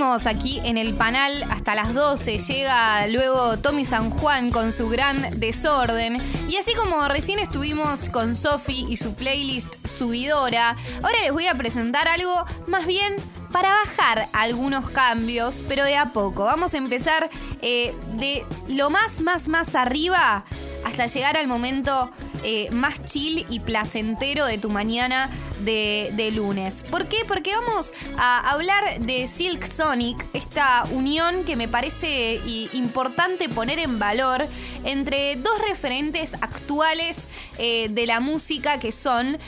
aquí en el panel hasta las 12. Llega luego Tommy San Juan con su gran desorden. Y así como recién estuvimos con Sofi y su playlist subidora, ahora les voy a presentar algo más bien para bajar algunos cambios, pero de a poco. Vamos a empezar eh, de lo más, más, más arriba hasta llegar al momento eh, más chill y placentero de tu mañana de, lunes. ¿Por qué? Porque vamos a hablar de Silk Sonic, esta unión que me parece importante poner en valor entre dos referentes actuales eh, de la música que son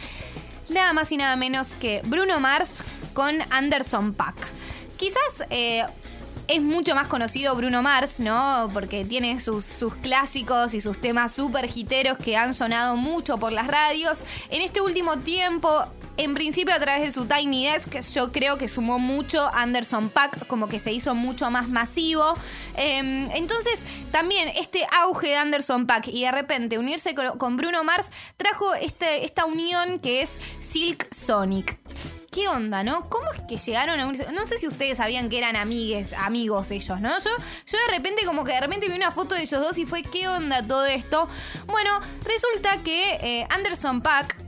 nada más y nada menos que Bruno Mars con Anderson Pack. Quizás eh, es mucho más conocido Bruno Mars, ¿no? Porque tiene sus, clásicos y sus temas súper hiteros que han sonado mucho por las radios. En este último tiempo en principio a través de su Tiny Desk yo creo que sumó mucho Anderson Pack, como que se hizo mucho más masivo. Em, entonces también este auge de Anderson Pack y de repente unirse con, Bruno Mars trajo este, esta unión que es Silk Sonic. ¿Qué onda, no? ¿Cómo es que llegaron a unirse? No sé si ustedes sabían que eran amigues, amigos ellos, ¿no? Yo, yo de repente, como que de repente vi una foto de ellos dos y fue, ¿qué onda todo esto? Bueno, resulta que eh, Anderson Pack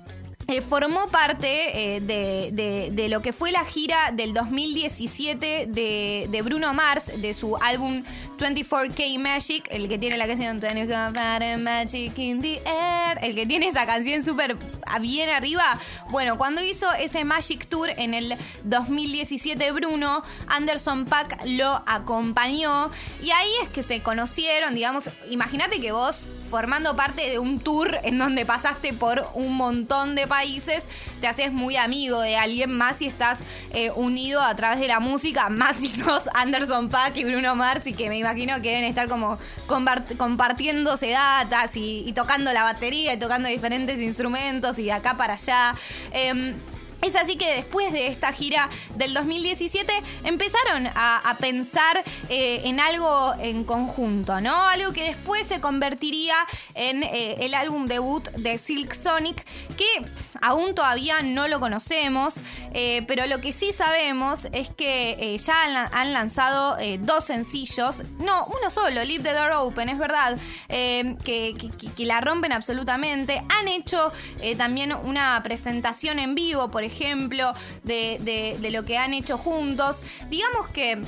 eh, formó parte eh, de, lo que fue la gira del 2017 de, Bruno Mars, de su álbum 24K Magic, el que tiene la canción Magic in the Air, el que tiene esa canción súper bien arriba. Bueno, cuando hizo ese Magic Tour en el 2017 Bruno, Anderson Pack lo acompañó y ahí es que se conocieron, digamos, imagínate que vos formando parte de un tour en donde pasaste por un montón de países, te haces muy amigo de alguien más y estás eh, unido a través de la música, más si sos Anderson Paak y Bruno Mars y que me imagino que deben estar como compartiéndose datas y, tocando la batería y tocando diferentes instrumentos y de acá para allá. Em, es así que después de esta gira del 2017 empezaron a, pensar eh, en algo en conjunto, ¿no? Algo que después se convertiría en eh, el álbum debut de Silk Sonic, que aún todavía no lo conocemos, eh, pero lo que sí sabemos es que ya han, lanzado dos sencillos, no, uno solo, Leave the Door Open, es verdad, que, la rompen absolutamente. Han hecho también una presentación en vivo, por ejemplo, ejemplo de, de lo que han hecho juntos. Digamos que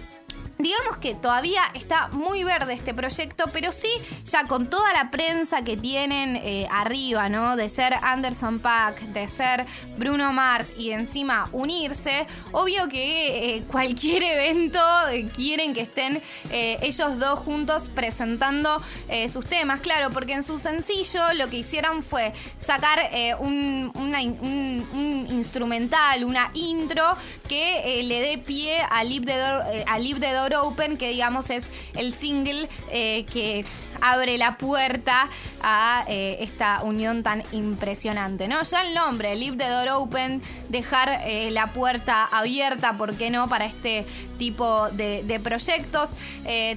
Digamos que todavía está muy verde este proyecto, pero sí ya con toda la prensa que tienen eh, arriba, ¿no? De ser Anderson Pack, de ser Bruno Mars y encima unirse, obvio que eh, cualquier evento eh, quieren que estén ellos dos juntos presentando sus temas, claro, porque en su sencillo lo que hicieron fue sacar un, instrumental, una intro que le dé pie a a Live the Open, que digamos es el single eh, que abre la puerta a eh, esta unión tan impresionante, ¿no? Ya el nombre, Leave the Door Open, dejar eh, la puerta abierta, ¿por qué no?, para este tipo de, proyectos.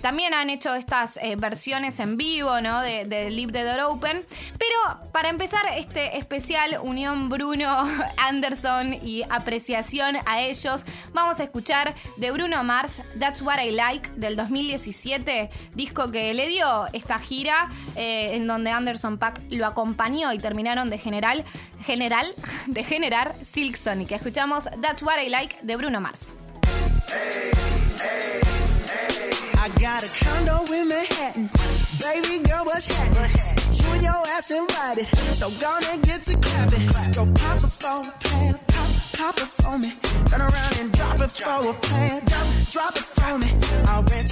también han hecho estas versiones en vivo, ¿no?, de, de Leave the Door Open. Pero para empezar este especial Unión Bruno Anderson y apreciación a ellos, vamos a escuchar de Bruno Mars, That's What I Like, del 2017, disco que le dio esta gira eh, en donde Anderson Pack lo acompañó y terminaron de general, general, de generar Silk Sonic. Escuchamos That's What I Like de Bruno Mars. Pop, it for me. Turn around and drop it for a plan. Drop, drop it for me. I'll rent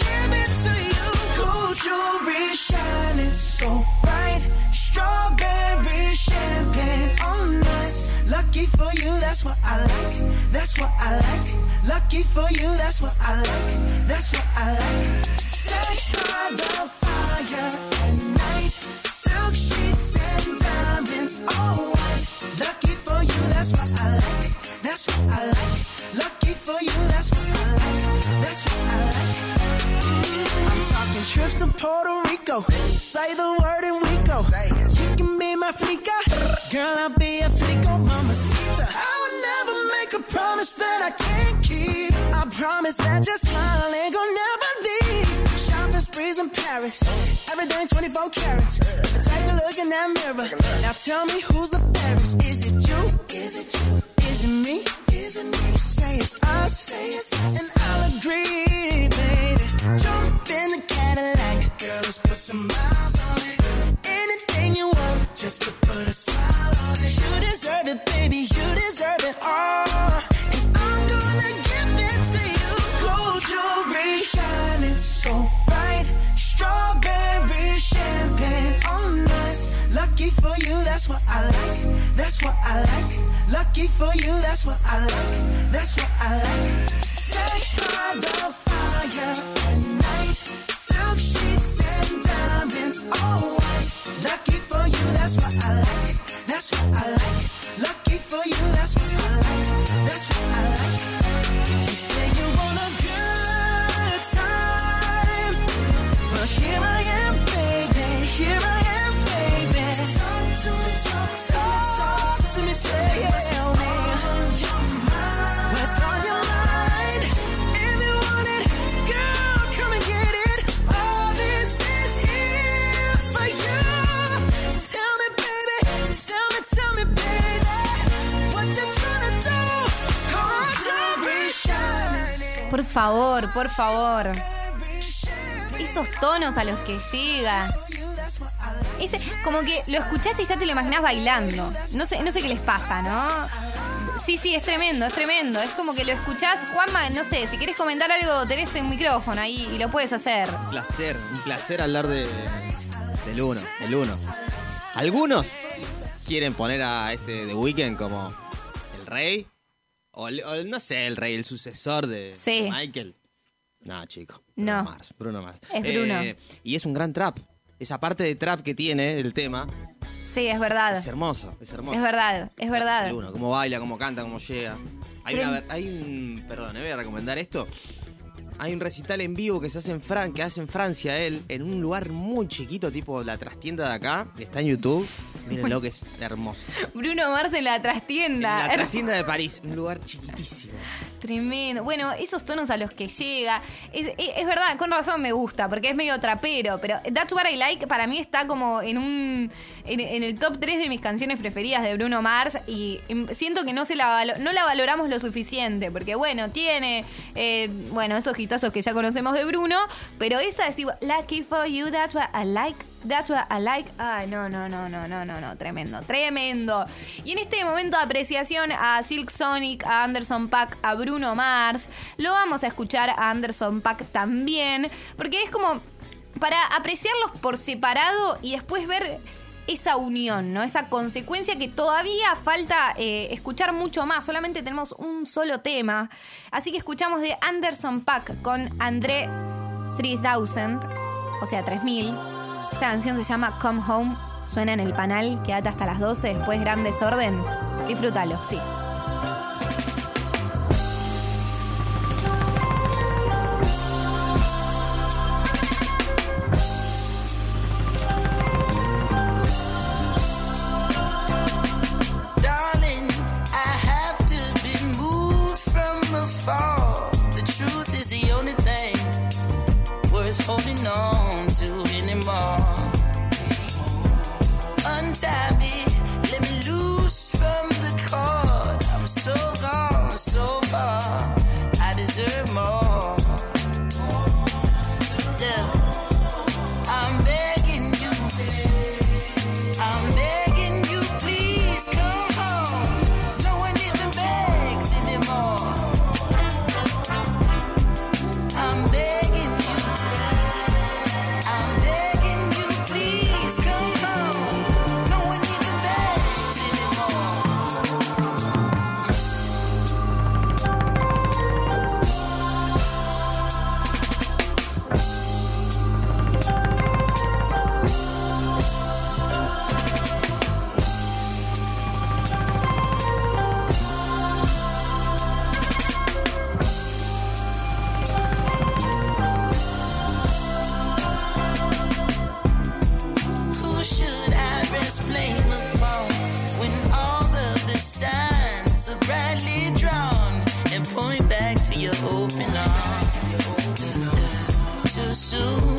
jewelry shining so bright. Strawberry champagne on us. Lucky for you, that's what I like. That's what I like. Lucky for you, that's what I like. That's what I like. Sex by the fire at night. Puerto Rico. Say the word and we go. You can be my flica. Girl, I'll be a flico, sister. I would never make a promise that I can't keep. I promise that your smile ain't gonna never leave. Shopping sprees in Paris. Everything 24 carats. Take a look in that mirror. Now tell me who's the fairest. Is it you? Is it you? Is it me? Is it me? It's. Say it's us. And I'll agree, baby. Jump in the Cadillac. Girl, let's some miles on it. Anything you want, just to put a smile on it. You deserve it, baby. You deserve it all. And I'm gonna give it to you. Gold jewelry shining so bright. Strawberry champagne on us. Lucky for you, that's what I like. That's what I like. Lucky for you, that's what I like. That's what I like. Sex by the fire favor, por favor. Esos tonos a los que llegas. Como que lo escuchaste y ya te lo imaginás bailando. No sé, no sé qué les pasa, ¿no? Sí, sí, es tremendo, es tremendo. Es como que lo escuchás. Juanma, no sé, si querés comentar algo, tenés un micrófono ahí y lo puedes hacer. Un placer, un placer hablar de, del uno, del uno. Algunos quieren poner a este The Weeknd como el rey, o, el- o el- no sé, el rey, el sucesor de, Sí. Michael. No, chico. Bruno No. Mars, Bruno Mars. Es Bruno. y es un gran trap. Esa parte de trap que tiene el tema Sí, es verdad. es hermoso, es hermoso. Es verdad, es verdad. Uno, cómo baila, cómo canta, cómo llega. Hay, una, ver- hay un. Perdón, eh, voy a recomendar esto. Hay un recital en vivo que se hace en Fran, que hace en Francia él, en un lugar muy chiquito, tipo la trastienda de acá, que está en YouTube. Mírenlo que es hermoso. Bruno Mars en la En trastienda. la trastienda de París, un lugar chiquitísimo. Tremendo. Bueno, esos tonos a los que llega. Es, es- es verdad, con razón me gusta, porque es medio trapero, pero That's What I Like para mí está como en un. en, en el top 3 de mis canciones preferidas de Bruno Mars y siento que no se la no la valoramos lo suficiente, porque bueno, tiene eh, bueno, esos hitazos que ya conocemos de Bruno, pero esa es tipo, Lucky for you, that's what I like. That's what I like. Ay, no, no, no, no, no, no, no. Tremendo, tremendo. Y en este momento de apreciación a Silk Sonic, a Anderson Pack, a Bruno Mars, lo vamos a escuchar a Anderson Pack también, porque es como para apreciarlos por separado y después ver esa unión, ¿no? Esa consecuencia que todavía falta eh, escuchar mucho más. Solamente tenemos un solo tema. Así que escuchamos de Anderson Pack con André 3000, o sea, 3000. Esta canción se llama Come Home. Suena en el panel, quédate hasta las 12, después gran desorden. Disfrútalo, sí. Too soon.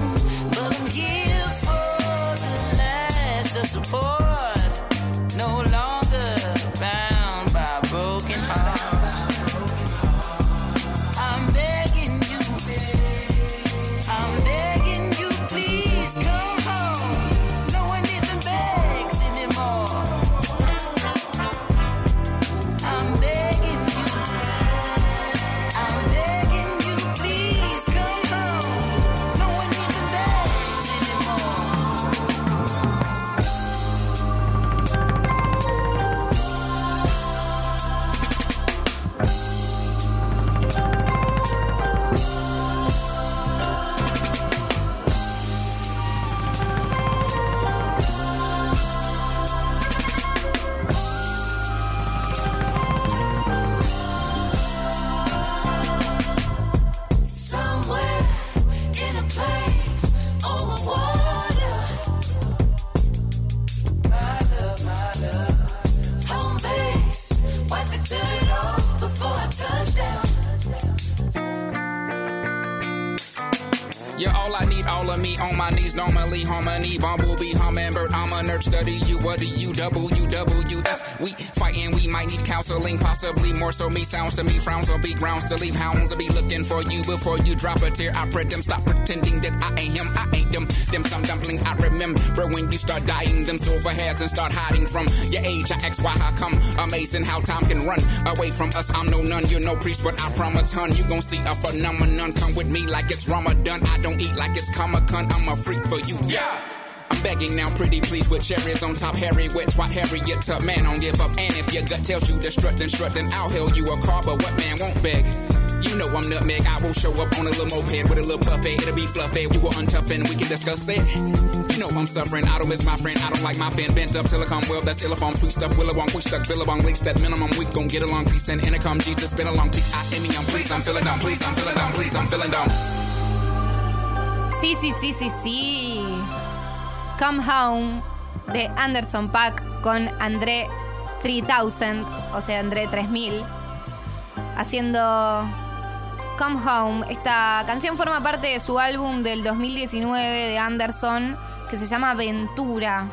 Nerd, study you. What do you, W, W, F? We fighting, we might need counseling, possibly more so. Me sounds to me, frowns on be grounds to leave. Hounds to be looking for you before you drop a tear. I pray them stop pretending that I ain't him, I ain't them. Them some dumpling I remember when you start dying. Them silver hairs and start hiding from your age. I ask why how come? Amazing how time can run away from us. I'm no nun, you're no priest, but I promise, hun, you gon' see a phenomenon. Come with me like it's Ramadan. I don't eat like it's Comic Con. I'm a freak for you, yeah. I'm begging now, pretty please, with cherries on top. Harry, wet, swat, Harriet, up. Man, don't give up. And if your gut tells you to strut, then strut, then I'll hail you a car. But what man won't beg? You know I'm nutmeg. I will show up on a little moped with a little puppet. It'll be fluffy. We will untough and we can discuss it. You know I'm suffering. I don't miss my friend. I don't like my fan bent up silicone well. That's illifon, sweet stuff. Willabong, push stuck, billabong, leaks that minimum. We gon' get along. Peace and intercom. Jesus, been along. T-I-M-E. I'm please, I'm feeling down. Please, I'm feeling down. Please, I'm feeling down. Sí, sí, sí, sí, sí. Come Home de Anderson Pack con André 3000, o sea, André 3000, haciendo Come Home. Esta canción forma parte de su álbum del 2019 de Anderson que se llama Ventura.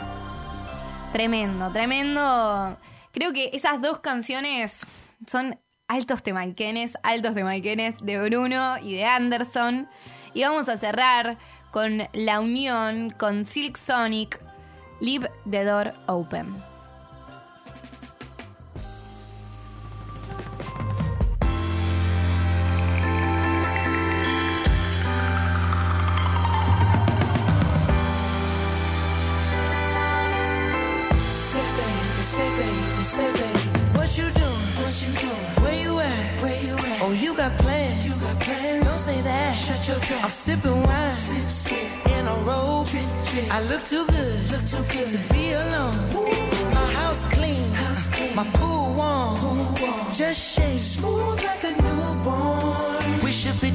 Tremendo, tremendo. Creo que esas dos canciones son altos temaiquenes, altos temaiquenes de Bruno y de Anderson. Y vamos a cerrar con la unión con Silk Sonic, Leave the Door Open. Sipping wine, I look too good, look too good to be alone. My house clean, house clean. my pool warm. pool warm. Just shake smooth like a newborn. We should be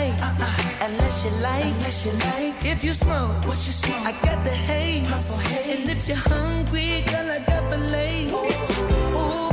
won't bite uh-uh. unless you like, unless you like. If you smoke, what you smoke? I got the haze. And if you're hungry, girl, I got the lace. Ooh,